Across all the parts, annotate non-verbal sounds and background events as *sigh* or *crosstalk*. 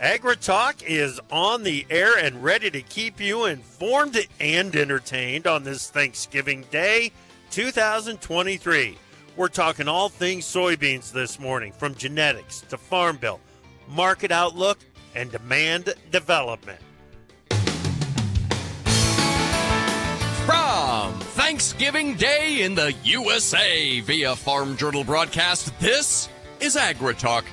AgriTalk is on the air and ready to keep you informed and entertained on this Thanksgiving Day 2023. We're talking all things soybeans this morning, from genetics to farm bill, market outlook, and demand development. From Thanksgiving Day in the USA via Farm Journal broadcast, this is AgriTalk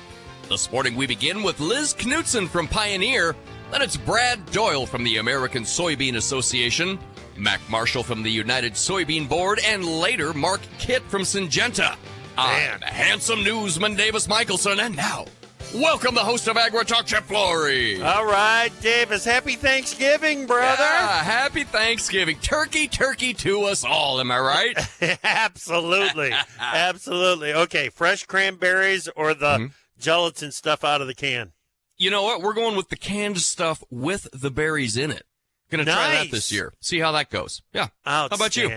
this morning we begin with Liz Knutsen from Pioneer, then it's Brad Doyle from the American Soybean Association, Mac Marshall from the United Soybean Board, and later Mark Kitt from Syngenta. I'm handsome newsman Davis Michaelson, and now Welcome the host of AgriTalk, Chip Flory. All right, Davis. Happy Thanksgiving, brother. Yeah, happy Thanksgiving. Turkey, turkey to us all. Am I right? *laughs* Absolutely. Absolutely. Okay, fresh cranberries or the mm-hmm gelatin stuff out of the can. You know what? We're going with the canned stuff with the berries in it. Gonna nice. try that this year. See how that goes. Yeah. How about you?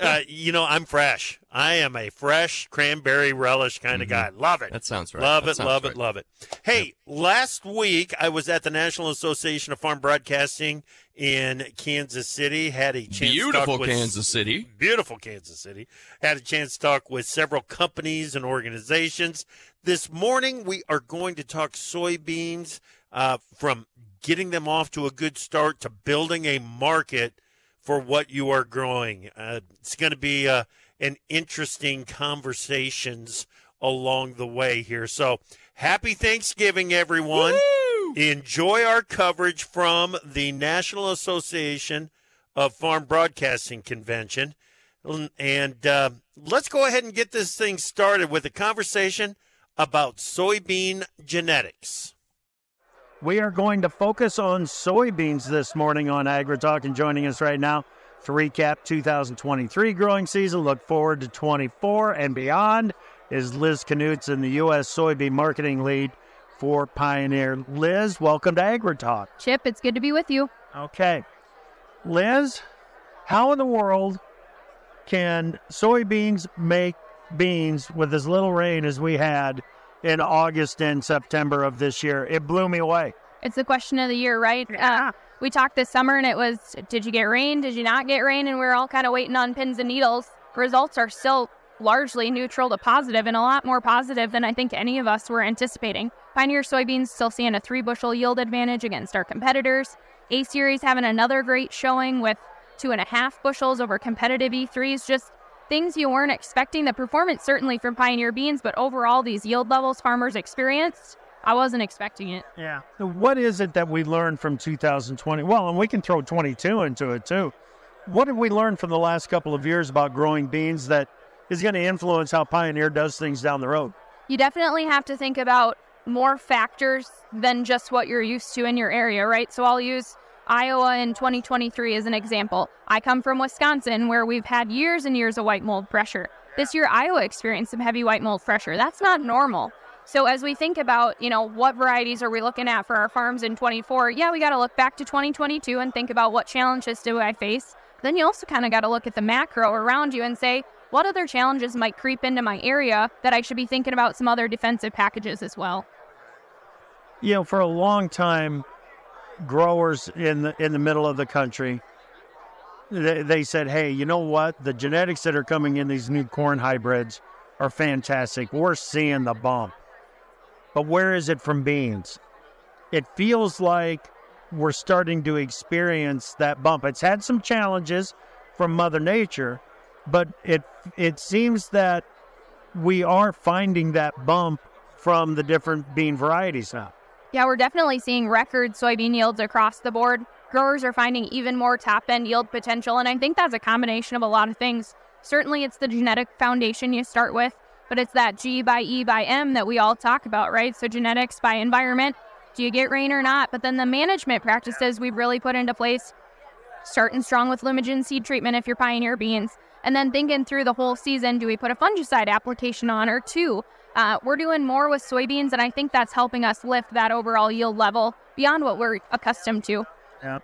Uh, you know, I'm fresh. I am a fresh cranberry relish kind of mm-hmm. guy. Love it. That sounds right. Love that it, love right. it, love it. Hey, yep. last week I was at the National Association of Farm Broadcasting in Kansas City. Had a chance beautiful with, Kansas City, beautiful Kansas City. Had a chance to talk with several companies and organizations. This morning we are going to talk soybeans uh, from getting them off to a good start to building a market for what you are growing. Uh, it's going to be uh, an interesting conversations along the way here. So happy Thanksgiving, everyone. Woo! Enjoy our coverage from the National Association of Farm Broadcasting Convention. And uh, let's go ahead and get this thing started with a conversation about soybean genetics. We are going to focus on soybeans this morning on AgriTalk, and joining us right now to recap 2023 growing season, look forward to 24 and beyond, is Liz Knutsen, the U.S. soybean marketing lead for Pioneer. Liz, welcome to AgriTalk. Chip, it's good to be with you. Okay. Liz, how in the world can soybeans make beans with as little rain as we had in August and September of this year. It blew me away. It's the question of the year, right? Yeah. Uh, we talked this summer and it was did you get rain? Did you not get rain? And we are all kind of waiting on pins and needles. Results are still largely neutral to positive and a lot more positive than I think any of us were anticipating. Pioneer soybeans still seeing a three bushel yield advantage against our competitors. A series having another great showing with two and a half bushels over competitive E3s. Just things you weren't expecting. The performance certainly from Pioneer beans, but overall, these yield levels farmers experienced, I wasn't expecting it. Yeah. What is it that we learned from 2020? Well, and we can throw 22 into it too. What did we learn from the last couple of years about growing beans that is going to influence how Pioneer does things down the road? You definitely have to think about more factors than just what you're used to in your area, right? So I'll use Iowa in 2023 is an example. I come from Wisconsin where we've had years and years of white mold pressure. This year, Iowa experienced some heavy white mold pressure. That's not normal. So as we think about, you know, what varieties are we looking at for our farms in 24? Yeah, we got to look back to 2022 and think about what challenges do I face. Then you also kind of got to look at the macro around you and say, what other challenges might creep into my area that I should be thinking about some other defensive packages as well? You know, for a long time, growers in the in the middle of the country they, they said hey you know what? The genetics that are coming in these new corn hybrids are fantastic. We're seeing the bump. But where is it from beans? It feels like we're starting to experience that bump. It's had some challenges from mother nature but it it seems that we are finding that bump from the different bean varieties now yeah, we're definitely seeing record soybean yields across the board. Growers are finding even more top end yield potential, and I think that's a combination of a lot of things. Certainly, it's the genetic foundation you start with, but it's that G by E by M that we all talk about, right? So, genetics by environment do you get rain or not? But then the management practices we've really put into place starting strong with Lumigen seed treatment if you're Pioneer beans, and then thinking through the whole season, do we put a fungicide application on or two? Uh, we're doing more with soybeans, and I think that's helping us lift that overall yield level beyond what we're accustomed to. Yeah.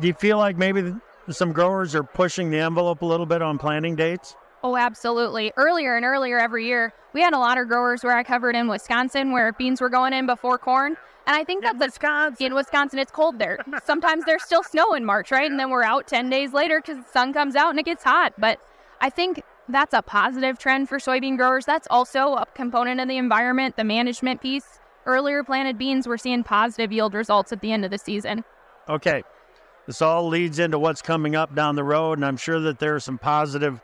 Do you feel like maybe some growers are pushing the envelope a little bit on planting dates? Oh, absolutely. Earlier and earlier every year, we had a lot of growers where I covered in Wisconsin where beans were going in before corn. And I think that's Wisconsin. in Wisconsin, it's cold there. *laughs* Sometimes there's still snow in March, right? And then we're out 10 days later because the sun comes out and it gets hot. But I think that's a positive trend for soybean growers. That's also a component of the environment, the management piece. Earlier planted beans, we're seeing positive yield results at the end of the season. Okay. This all leads into what's coming up down the road, and I'm sure that there are some positive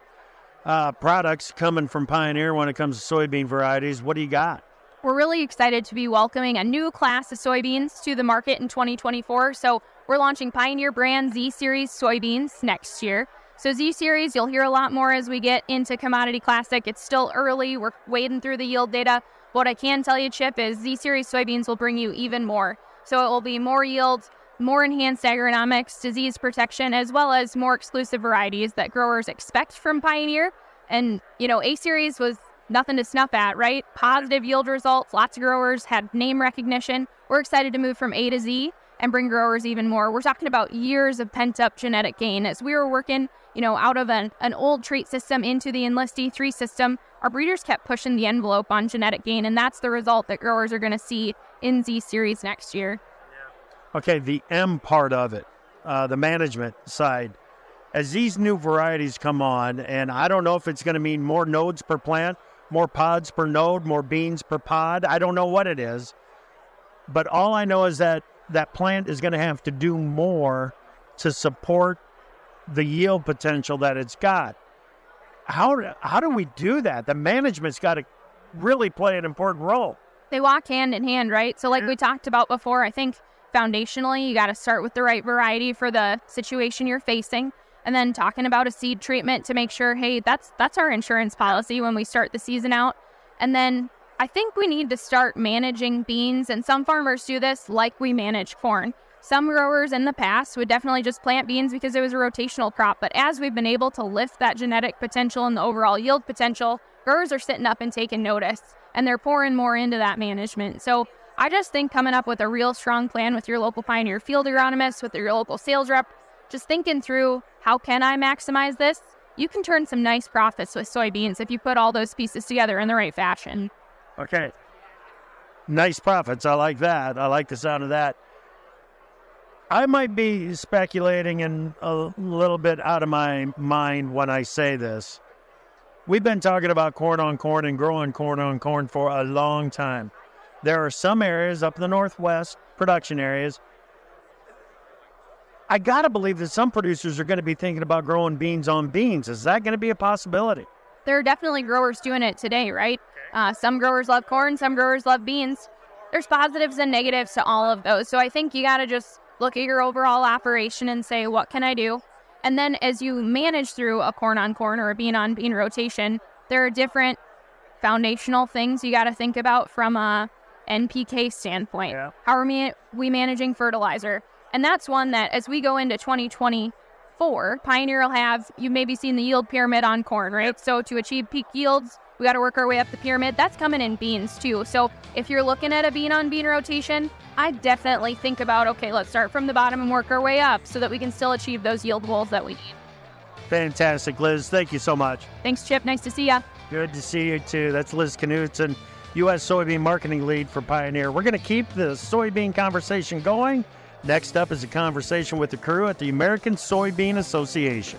uh, products coming from Pioneer when it comes to soybean varieties. What do you got? We're really excited to be welcoming a new class of soybeans to the market in 2024. So we're launching Pioneer brand Z Series soybeans next year. So Z Series, you'll hear a lot more as we get into Commodity Classic. It's still early. We're wading through the yield data. What I can tell you, Chip, is Z Series soybeans will bring you even more. So it will be more yield, more enhanced agronomics, disease protection, as well as more exclusive varieties that growers expect from Pioneer. And, you know, A Series was nothing to snuff at, right? Positive yield results, lots of growers had name recognition. We're excited to move from A to Z and bring growers even more. We're talking about years of pent up genetic gain. As we were working, you know, out of an, an old trait system into the Enlist E3 system, our breeders kept pushing the envelope on genetic gain, and that's the result that growers are going to see in Z Series next year. Okay, the M part of it, uh, the management side. As these new varieties come on, and I don't know if it's going to mean more nodes per plant, more pods per node, more beans per pod. I don't know what it is. But all I know is that that plant is going to have to do more to support the yield potential that it's got. How, how do we do that? The management's got to really play an important role. They walk hand in hand, right? So, like we mm-hmm. talked about before, I think foundationally, you got to start with the right variety for the situation you're facing. And then talking about a seed treatment to make sure, hey, that's that's our insurance policy when we start the season out. And then I think we need to start managing beans, and some farmers do this like we manage corn. Some growers in the past would definitely just plant beans because it was a rotational crop, but as we've been able to lift that genetic potential and the overall yield potential, growers are sitting up and taking notice, and they're pouring more into that management. So I just think coming up with a real strong plan with your local pioneer field agronomist, with your local sales rep, just thinking through how can I maximize this? You can turn some nice profits with soybeans if you put all those pieces together in the right fashion. Okay. Nice profits. I like that. I like the sound of that. I might be speculating and a little bit out of my mind when I say this. We've been talking about corn on corn and growing corn on corn for a long time. There are some areas up in the Northwest, production areas. I got to believe that some producers are going to be thinking about growing beans on beans. Is that going to be a possibility? There are definitely growers doing it today, right? Uh, some growers love corn, some growers love beans. There's positives and negatives to all of those. So I think you got to just look at your overall operation and say, what can I do? And then as you manage through a corn on corn or a bean on bean rotation, there are different foundational things you got to think about from a NPK standpoint. Yeah. How are we, we managing fertilizer? And that's one that as we go into 2024, Pioneer will have, you've maybe seen the yield pyramid on corn, right? So to achieve peak yields, we got to work our way up the pyramid. That's coming in beans too. So if you're looking at a bean on bean rotation, I definitely think about, okay, let's start from the bottom and work our way up so that we can still achieve those yield goals that we need. Fantastic, Liz. Thank you so much. Thanks, Chip. Nice to see you. Good to see you too. That's Liz Knutsen. U.S. soybean marketing lead for Pioneer. We're going to keep the soybean conversation going. Next up is a conversation with the crew at the American Soybean Association.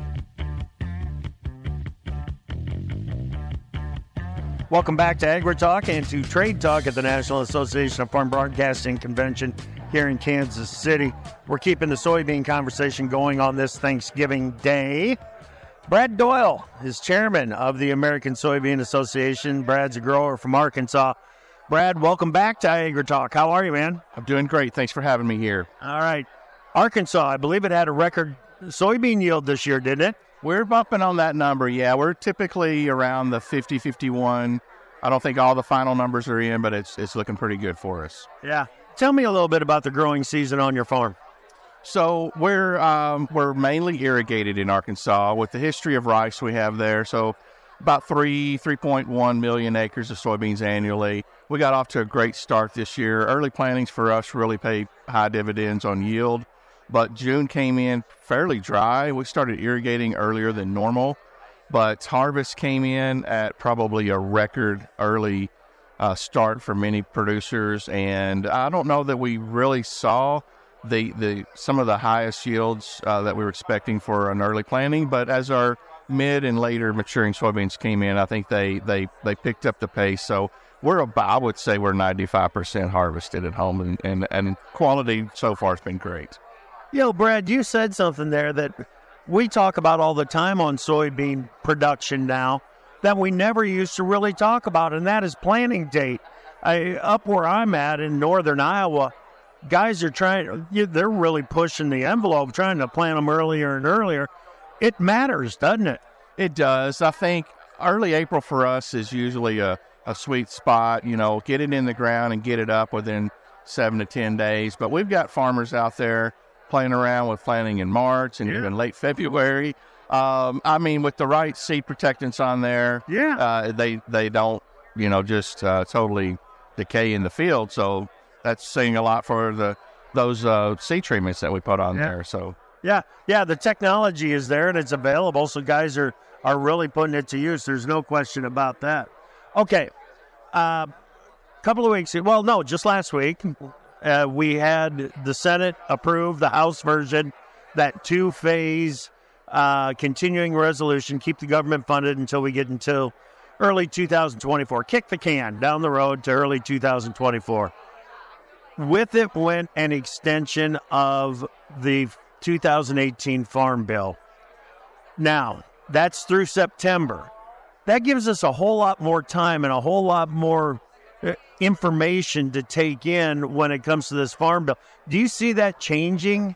Welcome back to Agri Talk and to Trade Talk at the National Association of Farm Broadcasting Convention here in Kansas City. We're keeping the soybean conversation going on this Thanksgiving Day. Brad Doyle is chairman of the American Soybean Association. Brad's a grower from Arkansas. Brad, welcome back to Agri Talk. How are you, man? I'm doing great. Thanks for having me here. All right. Arkansas, I believe it had a record soybean yield this year, didn't it? We're bumping on that number. Yeah, we're typically around the 50, 51. I don't think all the final numbers are in, but it's it's looking pretty good for us. Yeah. Tell me a little bit about the growing season on your farm. So we're um, we're mainly irrigated in Arkansas with the history of rice we have there. So about three three point one million acres of soybeans annually. We got off to a great start this year. Early plantings for us really pay high dividends on yield but June came in fairly dry. We started irrigating earlier than normal, but harvest came in at probably a record early uh, start for many producers, and I don't know that we really saw the the some of the highest yields uh, that we were expecting for an early planting. But as our mid and later maturing soybeans came in, I think they they they picked up the pace. So we're about, I would say we're 95% harvested at home, and, and, and quality so far has been great. Yo, Brad, you said something there that we talk about all the time on soybean production now that we never used to really talk about, and that is planting date. I, up where I'm at in northern Iowa, guys are trying, they're really pushing the envelope, trying to plant them earlier and earlier. It matters, doesn't it? It does. I think early April for us is usually a, a sweet spot. You know, get it in the ground and get it up within seven to 10 days. But we've got farmers out there playing around with planting in March and yeah. even late February. Um, I mean, with the right seed protectants on there, yeah, uh, they they don't you know just uh, totally decay in the field. So that's saying a lot for the those uh, seed treatments that we put on yeah. there. So yeah, yeah, the technology is there and it's available. So guys are are really putting it to use. There's no question about that. Okay, a uh, couple of weeks. Well, no, just last week uh, we had the Senate approve the House version, that two phase uh, continuing resolution, keep the government funded until we get until early 2024. Kick the can down the road to early 2024. With it went an extension of the 2018 Farm Bill. Now, that's through September. That gives us a whole lot more time and a whole lot more information to take in when it comes to this farm bill. Do you see that changing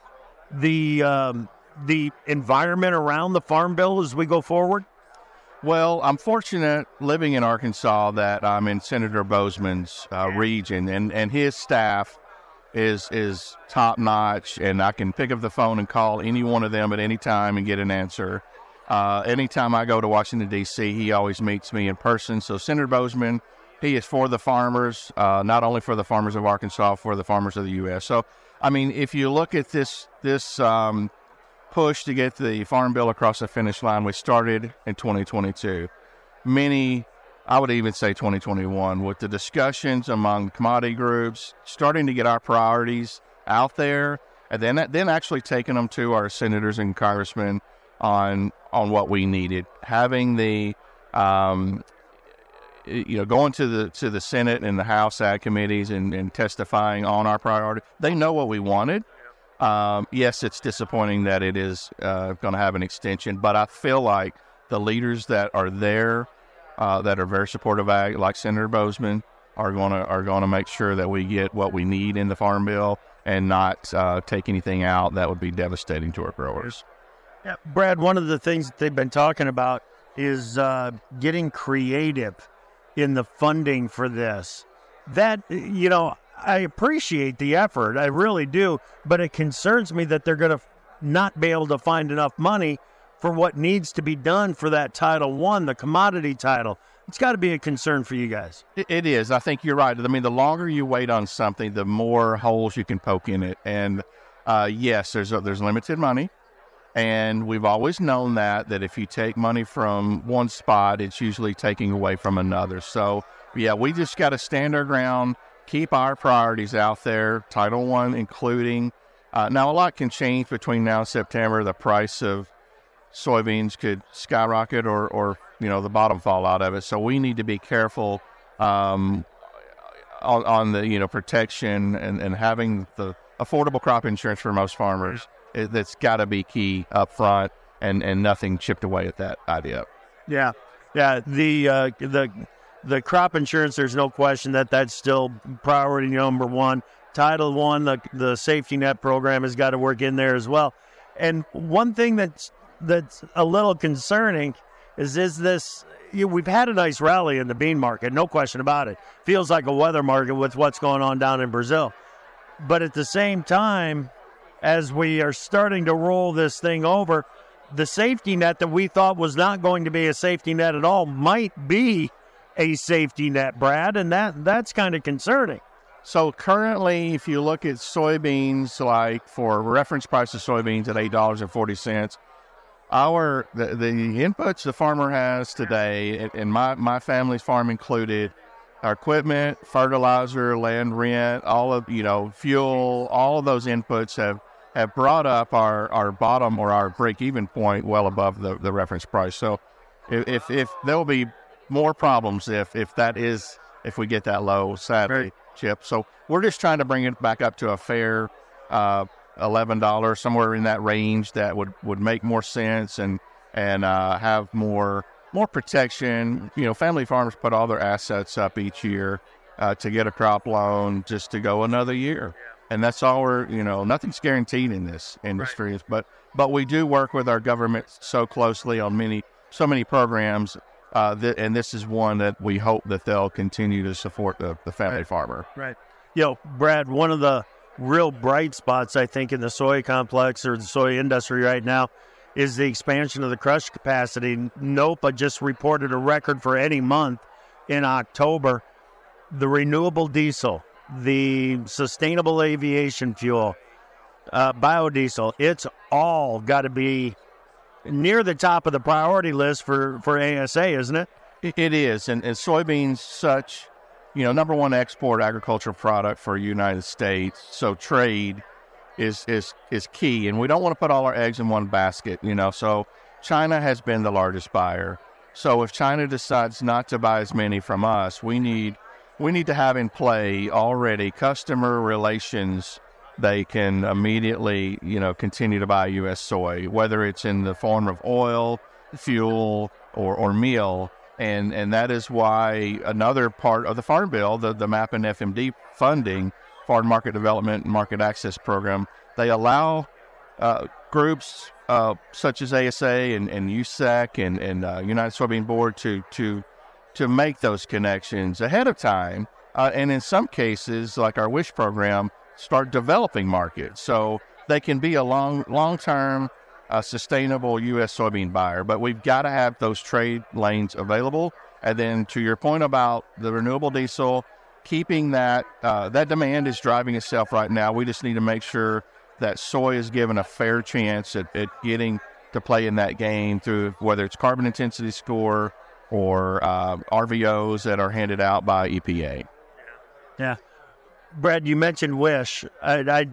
the um, the environment around the farm bill as we go forward? Well, I'm fortunate living in Arkansas that I'm in Senator Boozman's uh, region, and, and his staff is is top notch, and I can pick up the phone and call any one of them at any time and get an answer. Uh, anytime I go to Washington D.C., he always meets me in person. So Senator Boozman he is for the farmers, uh, not only for the farmers of Arkansas, for the farmers of the U.S. So, I mean, if you look at this this um, push to get the farm bill across the finish line, we started in 2022. Many, I would even say 2021, with the discussions among commodity groups, starting to get our priorities out there, and then then actually taking them to our senators and congressmen on on what we needed, having the um, you know, going to the to the Senate and the House Ag committees and, and testifying on our priority, they know what we wanted. Um, yes, it's disappointing that it is uh, going to have an extension, but I feel like the leaders that are there, uh, that are very supportive ag, like Senator Boozman, are going to are going to make sure that we get what we need in the farm bill and not uh, take anything out that would be devastating to our growers. Yeah, Brad. One of the things that they've been talking about is uh, getting creative in the funding for this. that you know I appreciate the effort, I really do, but it concerns me that they're going to not be able to find enough money for what needs to be done for that Title One, the commodity title. It's got to be a concern for you guys. It, is. I think you're right. I mean, the longer you wait on something, the more holes you can poke in it. And uh, yes, there's a, there's limited money, and we've always known that that if you take money from one spot, it's usually taking away from another. So yeah, we just got to stand our ground, keep our priorities out there. Title One, including. Uh, now, a lot can change between now and September. The price of soybeans could skyrocket or, or you know the bottom fall out of it. So we need to be careful um, on, on, the you know protection and, and having the affordable crop insurance for most farmers. That's got to be key up front, and and nothing chipped away at that idea. Yeah, yeah. The uh, the the crop insurance. There's no question that that's still priority number one. Title one, the the safety net program has got to work in there as well. And one thing that's that's a little concerning is is this you, we've had a nice rally in the bean market, no question about it. Feels like a weather market with what's going on down in Brazil. But at the same time, as we are starting to roll this thing over, the safety net that we thought was not going to be a safety net at all might be a safety net, Brad, and that that's kind of concerning. So currently, if you look at soybeans, like for reference price of soybeans at eight dollars and forty cents, our the, the inputs the farmer has today, and my my family's farm included, equipment, fertilizer, land rent, all of you know fuel, all of those inputs have have brought up our, our bottom or our break even point well above the, the reference price. So if, if, if there will be more problems if if that is if we get that low, sadly, right. Chip. So we're just trying to bring it back up to a fair uh, eleven dollars, somewhere in that range that would would make more sense and and uh, have more more protection. You know, family farmers put all their assets up each year uh, to get a crop loan just to go another year, and that's all we're you know nothing's guaranteed in this industry. Right. But but we do work with our government so closely on many so many programs. Uh, th- and this is one that we hope that they'll continue to support the, the family right. farmer. Right. Yo, Brad, one of the real bright spots, I think, in the soy complex or the soy industry right now is the expansion of the crush capacity. NOPA just reported a record for any month in October. The renewable diesel, the sustainable aviation fuel, uh, biodiesel, it's all got to be near the top of the priority list for, for ASA, isn't it? It is. And, and soybeans, such you know, number one export agricultural product for United States. So trade is is is key, and we don't want to put all our eggs in one basket. You know, so China has been the largest buyer. So if China decides not to buy as many from us, we need we need to have in play already customer relations. They can immediately, you know, continue to buy U.S. soy, whether it's in the form of oil, fuel, or, or meal and and that is why another part of the farm bill, the the MAP and FMD funding, farm market development and market access program, they allow uh, groups uh, such as ASA and, and USSEC and, and uh, United Soybean Board to to to make those connections ahead of time, uh, and in some cases, like our WISHH program, start developing markets so they can be a long long term a sustainable U.S. soybean buyer. But we've got to have those trade lanes available. And then to your point about the renewable diesel, keeping that uh, that demand is driving itself right now. We just need to make sure that soy is given a fair chance at, at getting to play in that game through whether it's carbon intensity score or uh, RVOs that are handed out by EPA. Yeah. Brad, you mentioned WISHH. I, I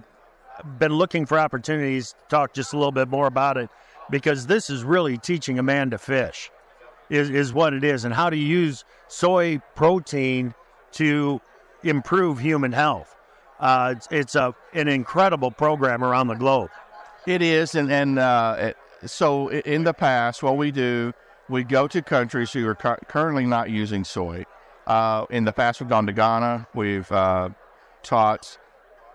been looking for opportunities to talk just a little bit more about it because this is really teaching a man to fish, is, is what it is, and how to use soy protein to improve human health. Uh, it's, it's a, an incredible program around the globe. It is, and and uh, so in the past, what we do, we go to countries who are cu- currently not using soy. Uh, in the past, we've gone to Ghana. We've uh, taught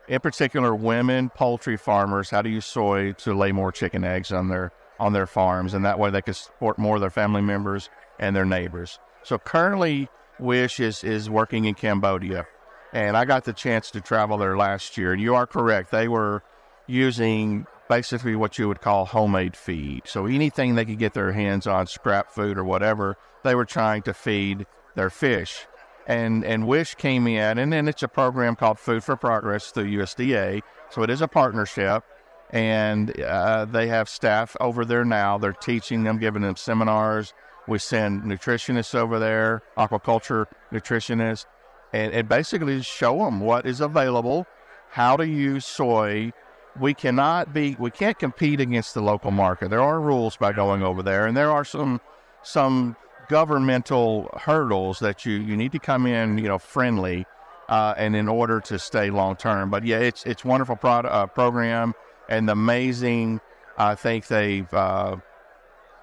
in particular women poultry farmers how to use soy to lay more chicken eggs on their on their farms and that way they can support more of their family members and their neighbors so currently WISHH is is working in cambodia and I got the chance to travel there last year. And you are correct; they were using basically what you would call homemade feed. So anything they could get their hands on, scrap food or whatever, they were trying to feed their fish. And and WISHH came in, and then it's a program called Food for Progress through USDA. So it is a partnership, and uh, they have staff over there now. They're teaching them, giving them seminars. We send nutritionists over there, aquaculture nutritionists, and, and basically show them what is available, how to use soy we cannot be we can't compete against the local market. There are rules by going over there, and there are some some governmental hurdles that you you need to come in you know friendly, uh, and in order to stay long term. But yeah, it's it's wonderful product uh, program and amazing. I think they've uh,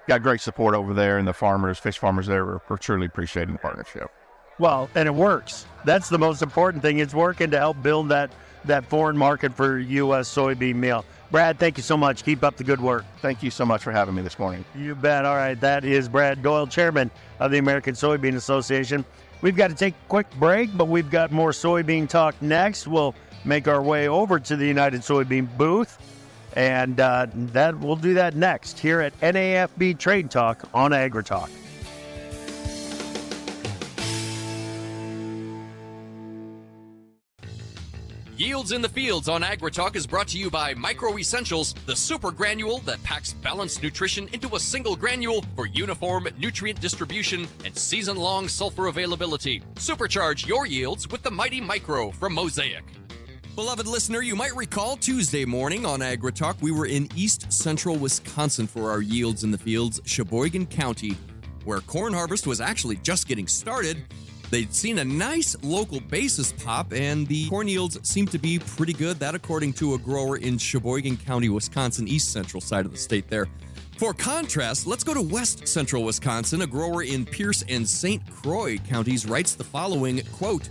got great support over there, and the farmers, fish farmers there, are, are truly appreciating the partnership. Well, and it works. That's the most important thing. It's working to help build that that foreign market for U.S. soybean meal. Brad, thank you so much. Keep up the good work. Thank you so much for having me this morning. You bet. All right, that is Brad Doyle, chairman of the American Soybean Association. We've got to take a quick break, but we've got more soybean talk next. We'll make our way over to the United Soybean booth, and uh, that we'll do that next here at NAFB Trade Talk on AgriTalk. Yields in the Fields on AgriTalk is brought to you by Micro Essentials, the super granule that packs balanced nutrition into a single granule for uniform nutrient distribution and season long sulfur availability. Supercharge your yields with the Mighty Micro from Mosaic. Beloved listener, you might recall Tuesday morning on AgriTalk, we were in east central Wisconsin for our Yields in the Fields, Sheboygan County, where corn harvest was actually just getting started They'd seen a nice local basis pop, and the corn yields seemed to be pretty good. That, according to a grower in Sheboygan County, Wisconsin, east central side of the state there. For contrast, let's go to west central Wisconsin. A grower in Pierce and St. Croix counties writes the following quote,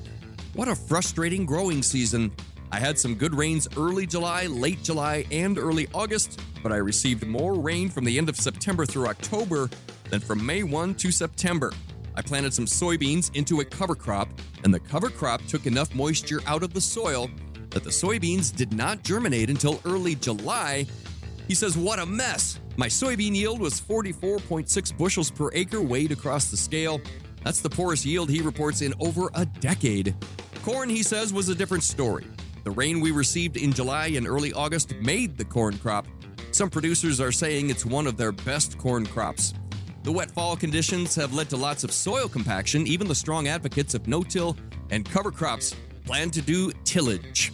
What a frustrating growing season. I had some good rains early July, late July, and early August, but I received more rain from the end of September through October than from May 1 to September. I planted some soybeans into a cover crop, and the cover crop took enough moisture out of the soil that the soybeans did not germinate until early July. He says, What a mess! My soybean yield was 44.6 bushels per acre weighed across the scale. That's the poorest yield he reports in over a decade. Corn, he says, was a different story. The rain we received in July and early August made the corn crop. Some producers are saying it's one of their best corn crops. The wet fall conditions have led to lots of soil compaction. Even the strong advocates of no-till and cover crops plan to do tillage.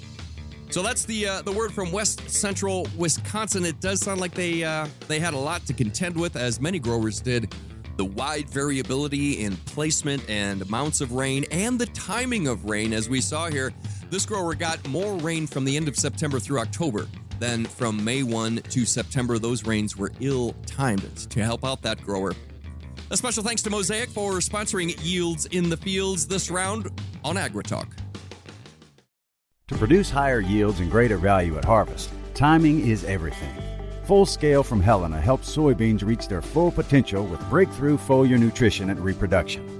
So that's the uh, the word from West Central Wisconsin. It does sound like they uh, they had a lot to contend with, as many growers did. The wide variability in placement and amounts of rain, and the timing of rain, as we saw here. This grower got more rain from the end of September through October then from May 1 to September, those rains were ill timed to help out that grower. A special thanks to Mosaic for sponsoring Yields in the Fields this round on AgriTalk. To produce higher yields and greater value at harvest, timing is everything. Full Scale from Helena helps soybeans reach their full potential with breakthrough foliar nutrition and reproduction.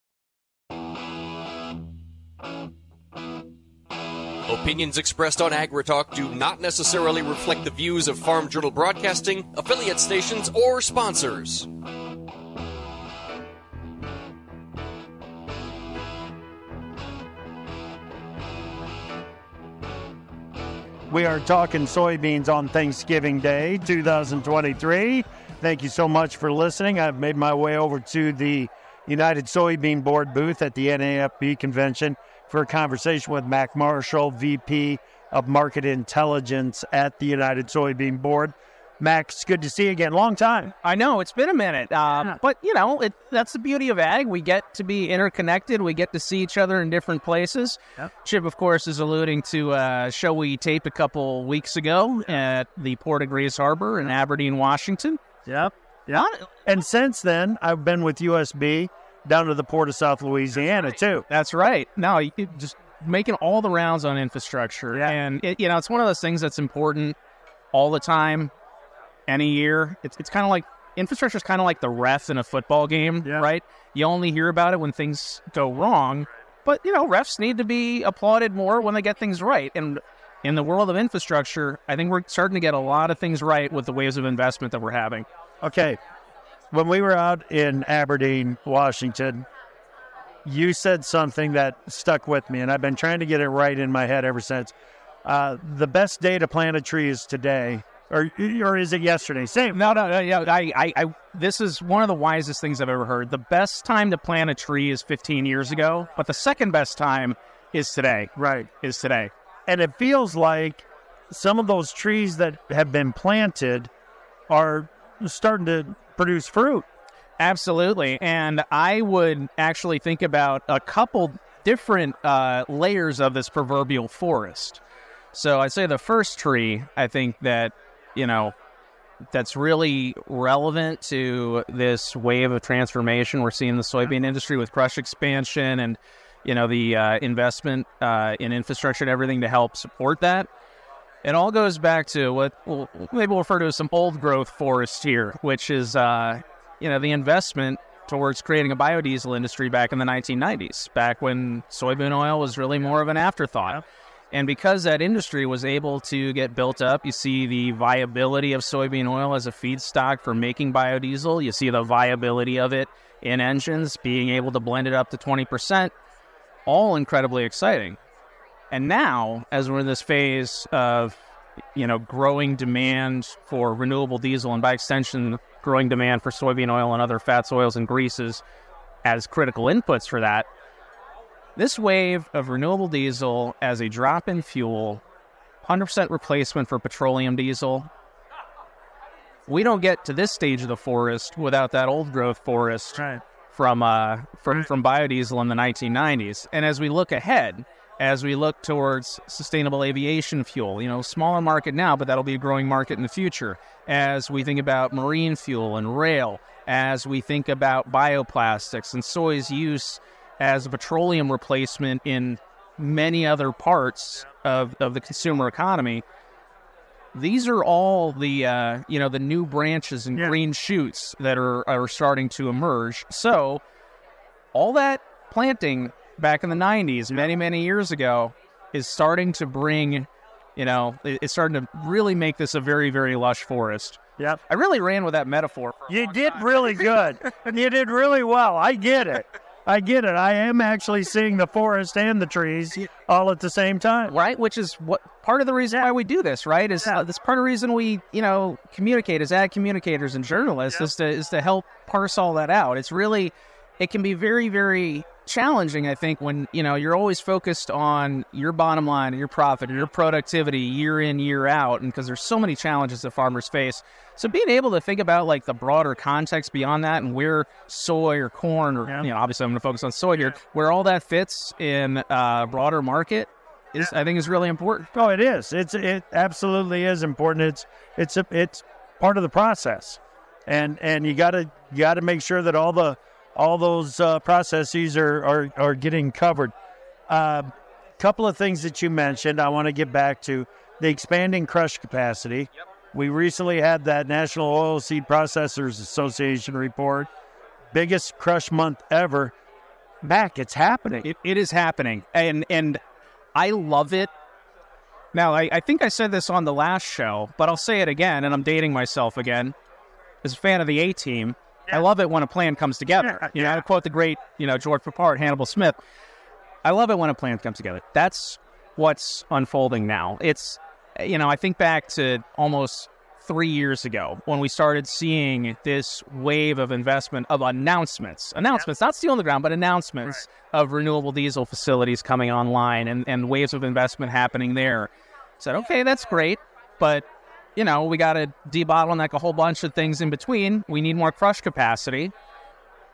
Opinions expressed on AgriTalk do not necessarily reflect the views of Farm Journal Broadcasting, affiliate stations, or sponsors. We are talking soybeans on Thanksgiving Day 2023. Thank you so much for listening. I've made my way over to the United Soybean Board booth at the NAFB convention for a conversation with Mac Marshall, VP of Market Intelligence at the United Soybean Board. Max, good to see you again. Long time. I know it's been a minute, uh, but you know it, that's the beauty of ag. We get to be interconnected. We get to see each other in different places. Yep. Chip, of course, is alluding to a show we taped a couple weeks ago at the Port of Grays Harbor in Aberdeen, Washington. Yep. Yeah. And since then, I've been with USB down to the port of South Louisiana too. That's right. No, you just making all the rounds on infrastructure, Yeah. and it, you know it's one of those things that's important all the time, any year. It's it's kind of like infrastructure is kind of like the refs in a football game, Yeah. right? You only hear about it when things go wrong, but you know refs need to be applauded more when they get things right. And in the world of infrastructure, I think we're starting to get a lot of things right with the waves of investment that we're having. Okay. When we were out in Aberdeen, Washington, you said something that stuck with me, and I've been trying to get it right in my head ever since. Uh, the best day to plant a tree is today, or or is it yesterday? Same. No, no, no. Yeah, I, I, I, this is one of the wisest things I've ever heard. The best time to plant a tree is 15 years ago, but the second best time is today. Right. Is today. And it feels like some of those trees that have been planted are starting to produce fruit. Absolutely. And I would actually think about a couple different uh, layers of this proverbial forest. So I'd say the first tree, I think that, you know, that's really relevant to this wave of transformation we're seeing in the soybean industry with crush expansion and, you know, the uh, investment uh, in infrastructure and everything to help support that. It all goes back to what we'll, maybe refer to as some old growth forest here, which is, uh, you know, the investment towards creating a biodiesel industry back in the 1990s, back when soybean oil was really more of an afterthought. And because that industry was able to get built up, you see the viability of soybean oil as a feedstock for making biodiesel. You see the viability of it in engines, being able to blend it up to 20%, all incredibly exciting. And now, as we're in this phase of, you know, growing demand for renewable diesel and by extension, growing demand for soybean oil and other fats, oils, and greases as critical inputs for that, this wave of renewable diesel as a drop in fuel, 100% replacement for petroleum diesel, we don't get to this stage of the forest without that old growth forest Right. from uh, from from biodiesel in the 1990s. And as we look ahead, as we look towards sustainable aviation fuel, you know, smaller market now, but that'll be a growing market in the future. As we think about marine fuel and rail, as we think about bioplastics and soy's use as a petroleum replacement in many other parts of, of the consumer economy. These are all the uh, you know the new branches and Yeah. green shoots that are are starting to emerge. So all that planting back in the 90s, many many years ago, is starting to bring, you know, it's starting to really make this a very very lush forest. Yep. I really ran with that metaphor. You did time. really good. *laughs* you did really well. I get it. I get it. I am actually seeing the forest and the trees all at the same time. right? Which is what part of the reason why we do this, right? Is uh, this part of the reason we, you know, communicate as ad communicators and journalists is to is to help parse all that out. It's really, it can be very very challenging. I think when you know you're always focused on your bottom line, your profit, your productivity year in year out, and because there's so many challenges that farmers face. So being able to think about like the broader context beyond that and where soy or corn or Yeah. you know obviously I'm going to focus on soy here, where all that fits in a broader market is I think is really important. Oh, it is. It's it absolutely is important. It's it's a, it's part of the process, and and you got to you got to make sure that all the all those uh, processes are are are getting covered. A uh, couple of things that you mentioned, I want to get back to the expanding crush capacity. We recently had that National Oilseed Processors Association report, biggest crush month ever. Mac, it's happening. It, it is happening, and and I love it. Now I, I think I said this on the last show, but I'll say it again, and I'm dating myself again. As a fan of the A team, I love it when a plan comes together. *laughs* You know, to quote the great, you know, George Peppard, Hannibal Smith. I love it when a plan comes together. That's what's unfolding now. It's, you know, I think back to almost three years ago when we started seeing this wave of investment of announcements, announcements, not steel on the ground, but announcements of renewable diesel facilities coming online and, and waves of investment happening there. Said, okay, that's great, but you know, we got to debottleneck a whole bunch of things in between. We need more crush capacity.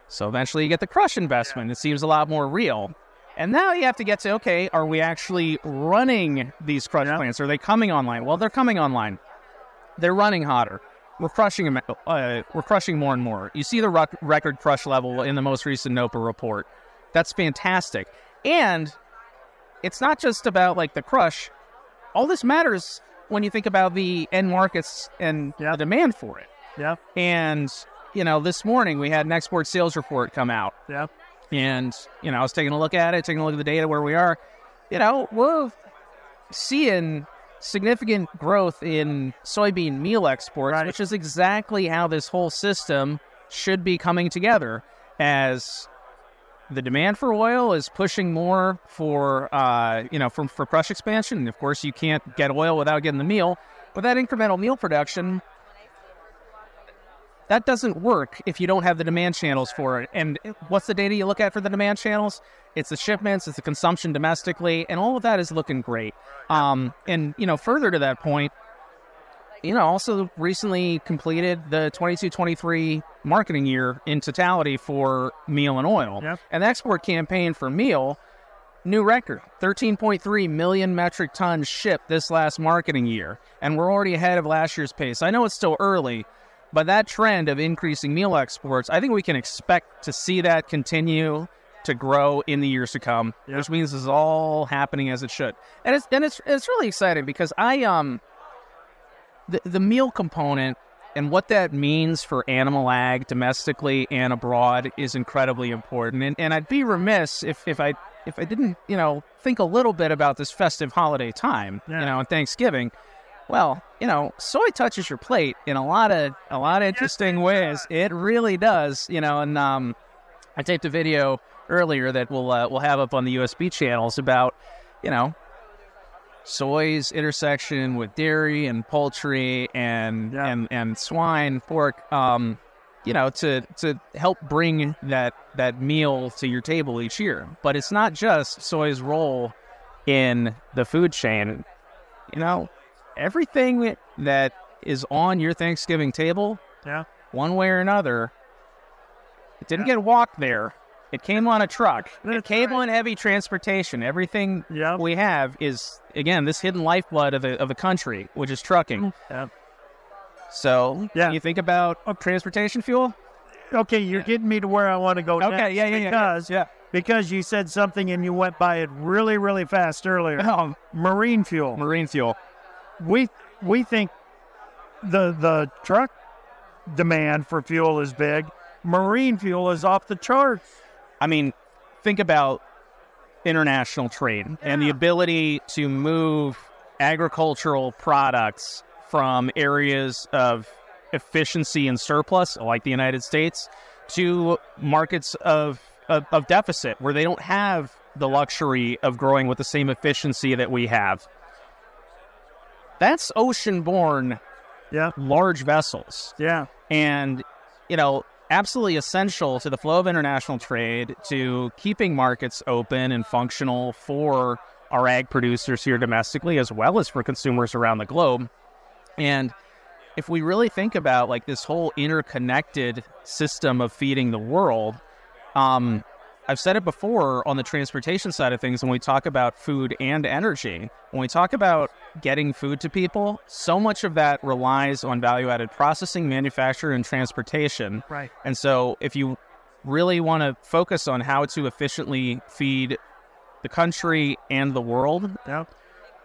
So eventually you get the crush investment. It seems a lot more real. And now you have to get to okay, are we actually running these crush plants? Are they coming online? Well, they're coming online. They're running hotter. We're crushing them. Uh, we're crushing more and more. You see the rec- record crush level in the most recent NOPA report. That's fantastic. And it's not just about like the crush. All this matters when you think about the end markets and Yeah. the demand for it. Yeah. And you know, this morning we had an export sales report come out. Yeah. And, you know, I was taking a look at it, taking a look at the data where we are. You know, we're seeing significant growth in soybean meal exports, Right. which is exactly how this whole system should be coming together as the demand for oil is pushing more for uh, you know for, for crush expansion. And of course, you can't get oil without getting the meal. But that incremental meal production that doesn't work if you don't have the demand channels for it. And what's the data you look at for the demand channels? It's the shipments, it's the consumption domestically, and all of that is looking great. Um, and you know, further to that point, you know, also recently completed the 22-23 marketing year in totality for meal and oil. Yep. And the export campaign for meal, new record, 13.3 million metric tons shipped this last marketing year, and we're already ahead of last year's pace. I know it's still early, but that trend of increasing meal exports, I think we can expect to see that continue to grow in the years to come, Yeah. which means this is all happening as it should. And it's and it's it's really exciting because I um the the meal component and what that means for animal ag domestically and abroad is incredibly important. And and I'd be remiss if if I if I didn't, you know, think a little bit about this festive holiday time, Yeah. you know, and Thanksgiving. Well, you know, soy touches your plate in a lot of a lot of interesting ways. It really does, you know. And um, I taped a video earlier that we'll uh, we'll have up on the USB channels about, you know, soy's intersection with dairy and poultry and Yeah. and and swine, pork. Um, you know, to to help bring that that meal to your table each year. But it's not just soy's role in the food chain. You know, everything that is on your Thanksgiving table, Yeah. one way or another, it didn't get walked there. It came on a truck. *laughs* it came right. on heavy transportation. Everything Yeah. we have is again this hidden lifeblood of the of the country, which is trucking. Yeah. So Yeah. you think about transportation fuel. Okay, you're getting me to where I want to go. Okay, next yeah, yeah, yeah, Because yeah. because you said something and you went by it really, really fast earlier. Um, *laughs* Marine fuel. marine fuel. We we think the the truck demand for fuel is big. Marine fuel is off the charts. I mean, think about international trade and the ability to move agricultural products from areas of efficiency and surplus, like the United States, to markets of, of, of deficit where they don't have the luxury of growing with the same efficiency that we have. That's ocean born Yeah, large vessels. Yeah, and you know absolutely essential to the flow of international trade to keeping markets open and functional for our ag producers here domestically as well as for consumers around the globe. And if we really think about like this whole interconnected system of feeding the world um, I've said it before on the transportation side of things when we talk about food and energy. When we talk about getting food to people, so much of that relies on value added processing, manufacture, and transportation. right. And so, if you really want to focus on how to efficiently feed the country and the world, Yeah,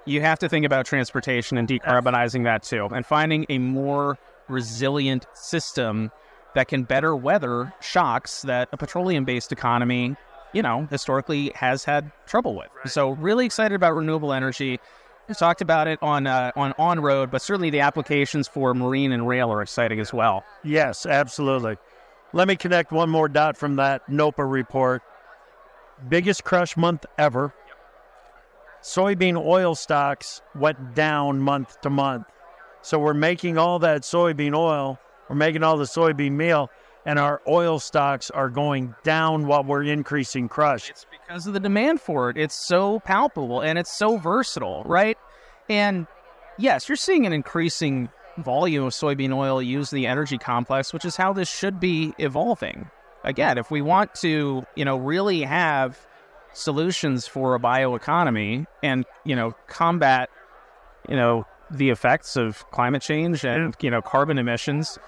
you have to think about transportation and decarbonizing that too, and finding a more resilient system that can better weather shocks that a petroleum based economy, you know, historically has had trouble with. So, really excited about renewable energy. We talked about it on uh, on on road, but certainly the applications for marine and rail are exciting as well. yes, absolutely. Let me connect one more dot from that NOPA report. Biggest crush month ever. Soybean oil stocks went down month to month. So we're making all that soybean oil, we're making all the soybean meal, and our oil stocks are going down while we're increasing crush. It's because of the demand for it. It's so palpable and it's so versatile, right? And yes, you're seeing an increasing volume of soybean oil used in the energy complex, which is how this should be evolving. Again, if we want to, you know, really have solutions for a bioeconomy and, you know, combat, you know, the effects of climate change and, you know, carbon emissions,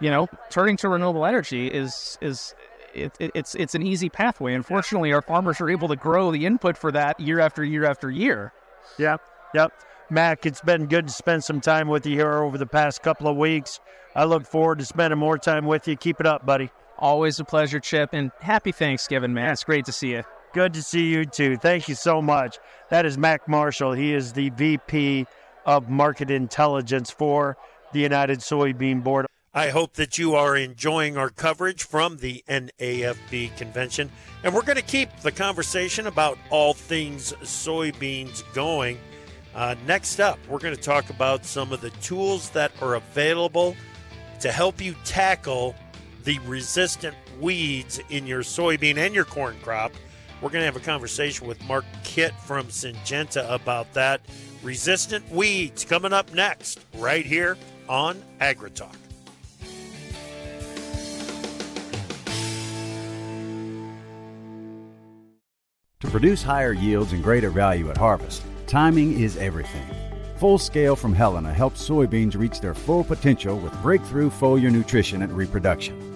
you know, turning to renewable energy is is it, it, it's it's an easy pathway. Unfortunately, our farmers are able to grow the input for that year after year after year. Yep, yep. Mac, it's been good to spend some time with you here over the past couple of weeks. I look forward to spending more time with you. Keep it up, buddy. Always a pleasure, Chip, and happy Thanksgiving, man. It's great to see you. Good to see you too. Thank you so much. That is Mac Marshall. He is the VP of Market Intelligence for the United Soybean Board. I hope that you are enjoying our coverage from the NAFB convention. And we're going to keep the conversation about all things soybeans going. Uh, next up, we're going to talk about some of the tools that are available to help you tackle the resistant weeds in your soybean and your corn crop. We're going to have a conversation with Mark Kitt from Syngenta about that. Resistant weeds coming up next, right here on AgriTalk. To produce higher yields and greater value at harvest, timing is everything. Full Scale from Helena helps soybeans reach their full potential with breakthrough foliar nutrition and reproduction.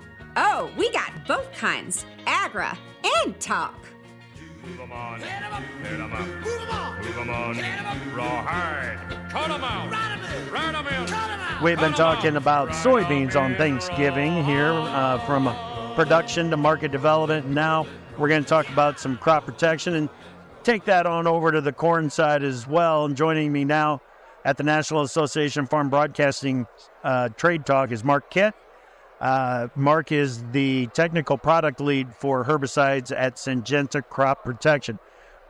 Oh, we got both kinds Agra and Talk. We've been talking about soybeans on Thanksgiving here uh, from production to market development. Now we're going to talk about some crop protection and take that on over to the corn side as well. And joining me now at the National Association of Farm Broadcasting uh, Trade Talk is Mark Kitt. Uh, Mark is the technical product lead for herbicides at Syngenta Crop Protection.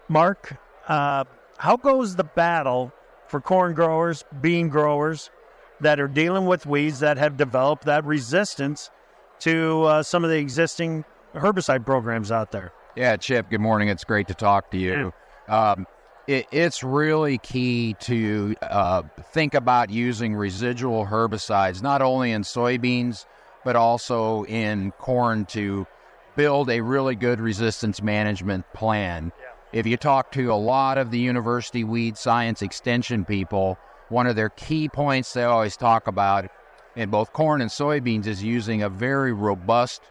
Mark, uh, how goes the battle for corn growers, bean growers that are dealing with weeds that have developed that resistance to uh, some of the existing herbicide programs out there? Yeah, Chip, good morning. It's great to talk to you. Um, it, it's really key to uh, think about using residual herbicides, not only in soybeans, but also in corn to build a really good resistance management plan. If you talk to a lot of the university weed science extension people, one of their key points they always talk about in both corn and soybeans is using a very robust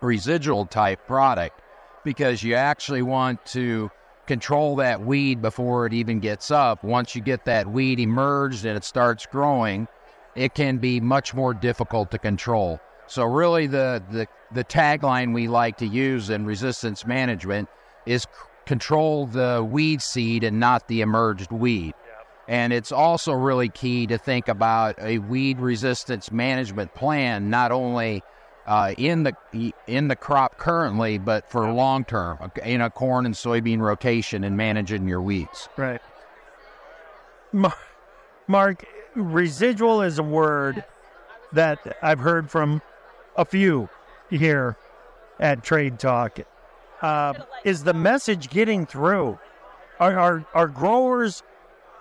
residual type product because you actually want to control that weed before it even gets up. Once you get that weed emerged and it starts growing, it can be much more difficult to control. So really the the, the tagline we like to use in resistance management is c- control the weed seed and not the emerged weed. And it's also really key to think about a weed resistance management plan, not only uh, in the in the crop currently, but for long term in a corn and soybean rotation and managing your weeds. Right. Mark, residual is a word that I've heard from a few here at Trade Talk. Uh, is the message getting through? Are are, are growers,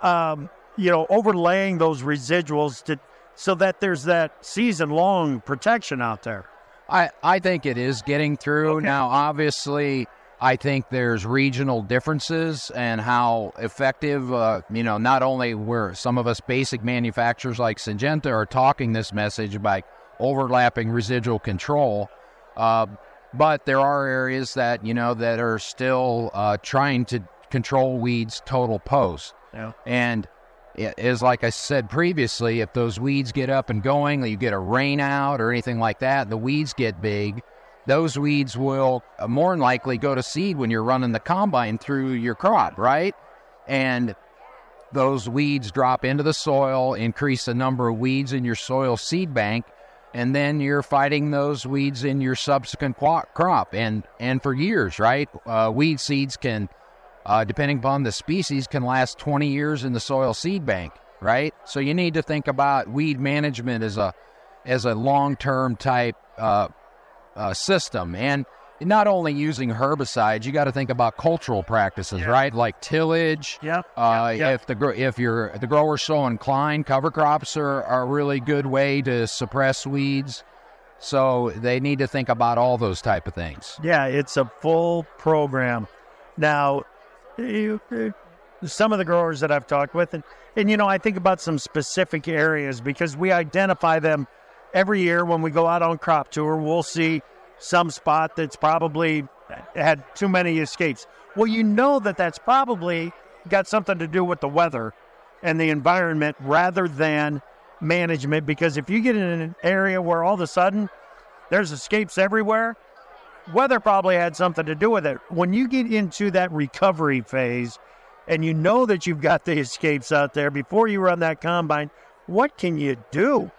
um, you know, overlaying those residuals to so that there's that season long protection out there. I, I think it is getting through. Now, obviously, I think there's regional differences and how effective, uh, you know, not only where some of us basic manufacturers like Syngenta are talking this message by overlapping residual control, uh, but there are areas that, you know, that are still uh, trying to control weeds total post. Yeah. And it is like I said previously, if those weeds get up and going, you get a rain out or anything like that, the weeds get big those weeds will uh, more than likely go to seed when you're running the combine through your crop, right? And those weeds drop into the soil, increase the number of weeds in your soil seed bank, and then you're fighting those weeds in your subsequent crop. And and for years, right? Uh, weed seeds can, uh, depending upon the species, can last 20 years in the soil seed bank, right? So you need to think about weed management as a as a long term type uh, uh, system. And not only using herbicides, you got to think about cultural practices, Yeah. right? Like tillage. Yeah. Uh, Yeah. If the if you're the grower's so inclined, cover crops are, are a really good way to suppress weeds. So they need to think about all those type of things. Yeah, it's a full program. Now, you, some of the growers that I've talked with, and, and you know, I think about some specific areas because we identify them every year when we go out on crop tour. We'll see some spot that's probably had too many escapes. Well, you know that that's probably got something to do with the weather and the environment rather than management. Because if you get in an area where all of a sudden there's escapes everywhere, weather probably had something to do with it. When you get into that recovery phase and you know that you've got the *laughs* escapes out there before you run that combine, what can you do?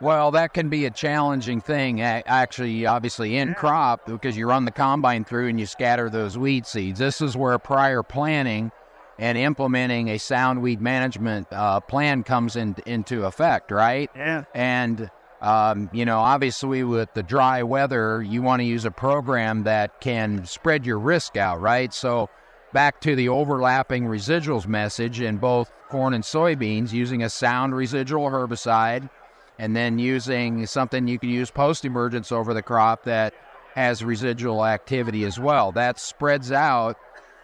Well, that can be a challenging thing, actually, obviously, in crop because you run the combine through and you scatter those weed seeds. This is where prior planning and implementing a sound weed management uh, plan comes in, into effect, right? Yeah. And, um, you know, obviously, with the dry weather, you want to use a program that can spread your risk out, right? So, back to the overlapping residuals message in both corn and soybeans, using a sound residual herbicide and then using something you can use post emergence over the crop that has residual activity as well. That spreads out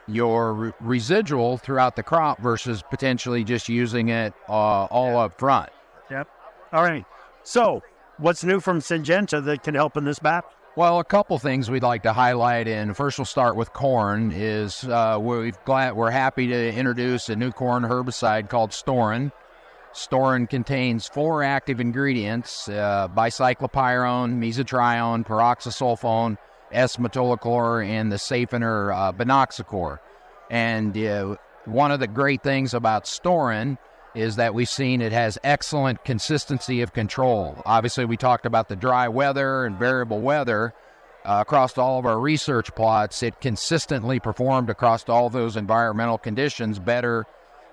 your re- residual throughout the crop versus potentially just using it uh, all up front. Yep. All right. So, what's new from Syngenta that can help in this battle? Well, a couple things we'd like to highlight, and first we'll start with corn. Is uh, we're glad we're happy to introduce a new corn herbicide called Storen. Storen contains four active ingredients: uh, bicyclopyrone, mesotrione, pyroxasulfone, S-metolachlor, and the safener uh. And uh, one of the great things about Storen is that we've seen it has excellent consistency of control. Obviously, we talked about the dry weather and variable weather. Uh, across all of our research plots, it consistently performed across all those environmental conditions better,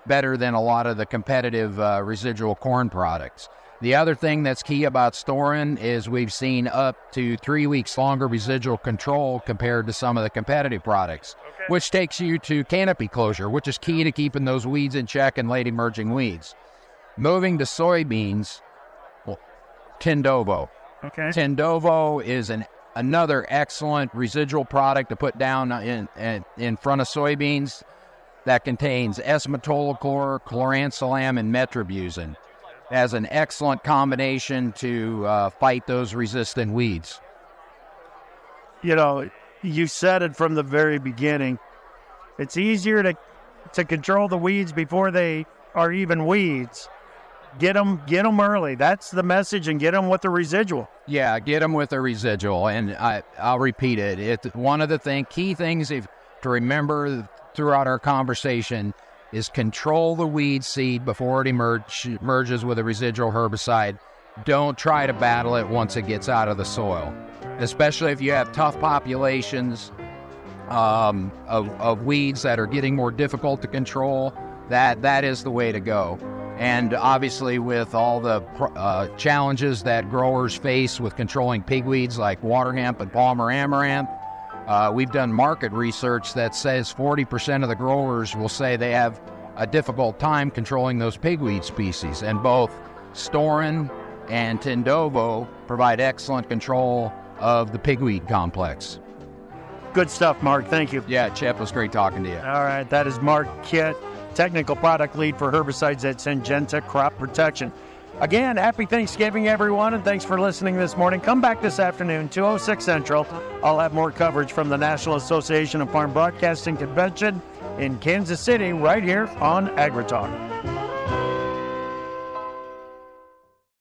better than a lot of the competitive uh, residual corn products. The other thing that's key about Storen is we've seen up to three weeks longer residual control compared to some of the competitive products, which takes you to canopy closure, which is key to keeping those weeds in check and late emerging weeds. Moving to soybeans, well, Tendovo. Okay. Tendovo is an another excellent residual product to put down in in, in front of soybeans that contains S-metolachlor, cloransulam, and metribuzin. as an excellent combination to uh, fight those resistant weeds. You know, you said it from the very beginning. It's easier to to control the weeds before they are even weeds. Get them, get them early. That's the message, and get them with the residual. Yeah, get them with the residual, and I, I'll repeat it. It's one of the thing, key things if, to remember throughout our conversation is control the weed seed before it emerge, merges with a residual herbicide. Don't try to battle it once it gets out of the soil, especially if you have tough populations um, of, of weeds that are getting more difficult to control. That that is the way to go. And obviously, with all the uh, challenges that growers face with controlling pigweeds like water hemp and Palmer amaranth, uh, we've done market research that says 40% of the growers will say they have a difficult time controlling those pigweed species. And both Storen, and Tendovo provide excellent control of the pigweed complex. Good stuff, Mark. Thank you. Yeah, Chip, it was great talking to you. All right, that is Mark Kitt, technical product lead for herbicides at Syngenta Crop Protection. Again, happy Thanksgiving, everyone, and thanks for listening this morning. Come back this afternoon, 206 Central. I'll have more coverage from the National Association of Farm Broadcasting Convention in Kansas City right here on AgriTalk.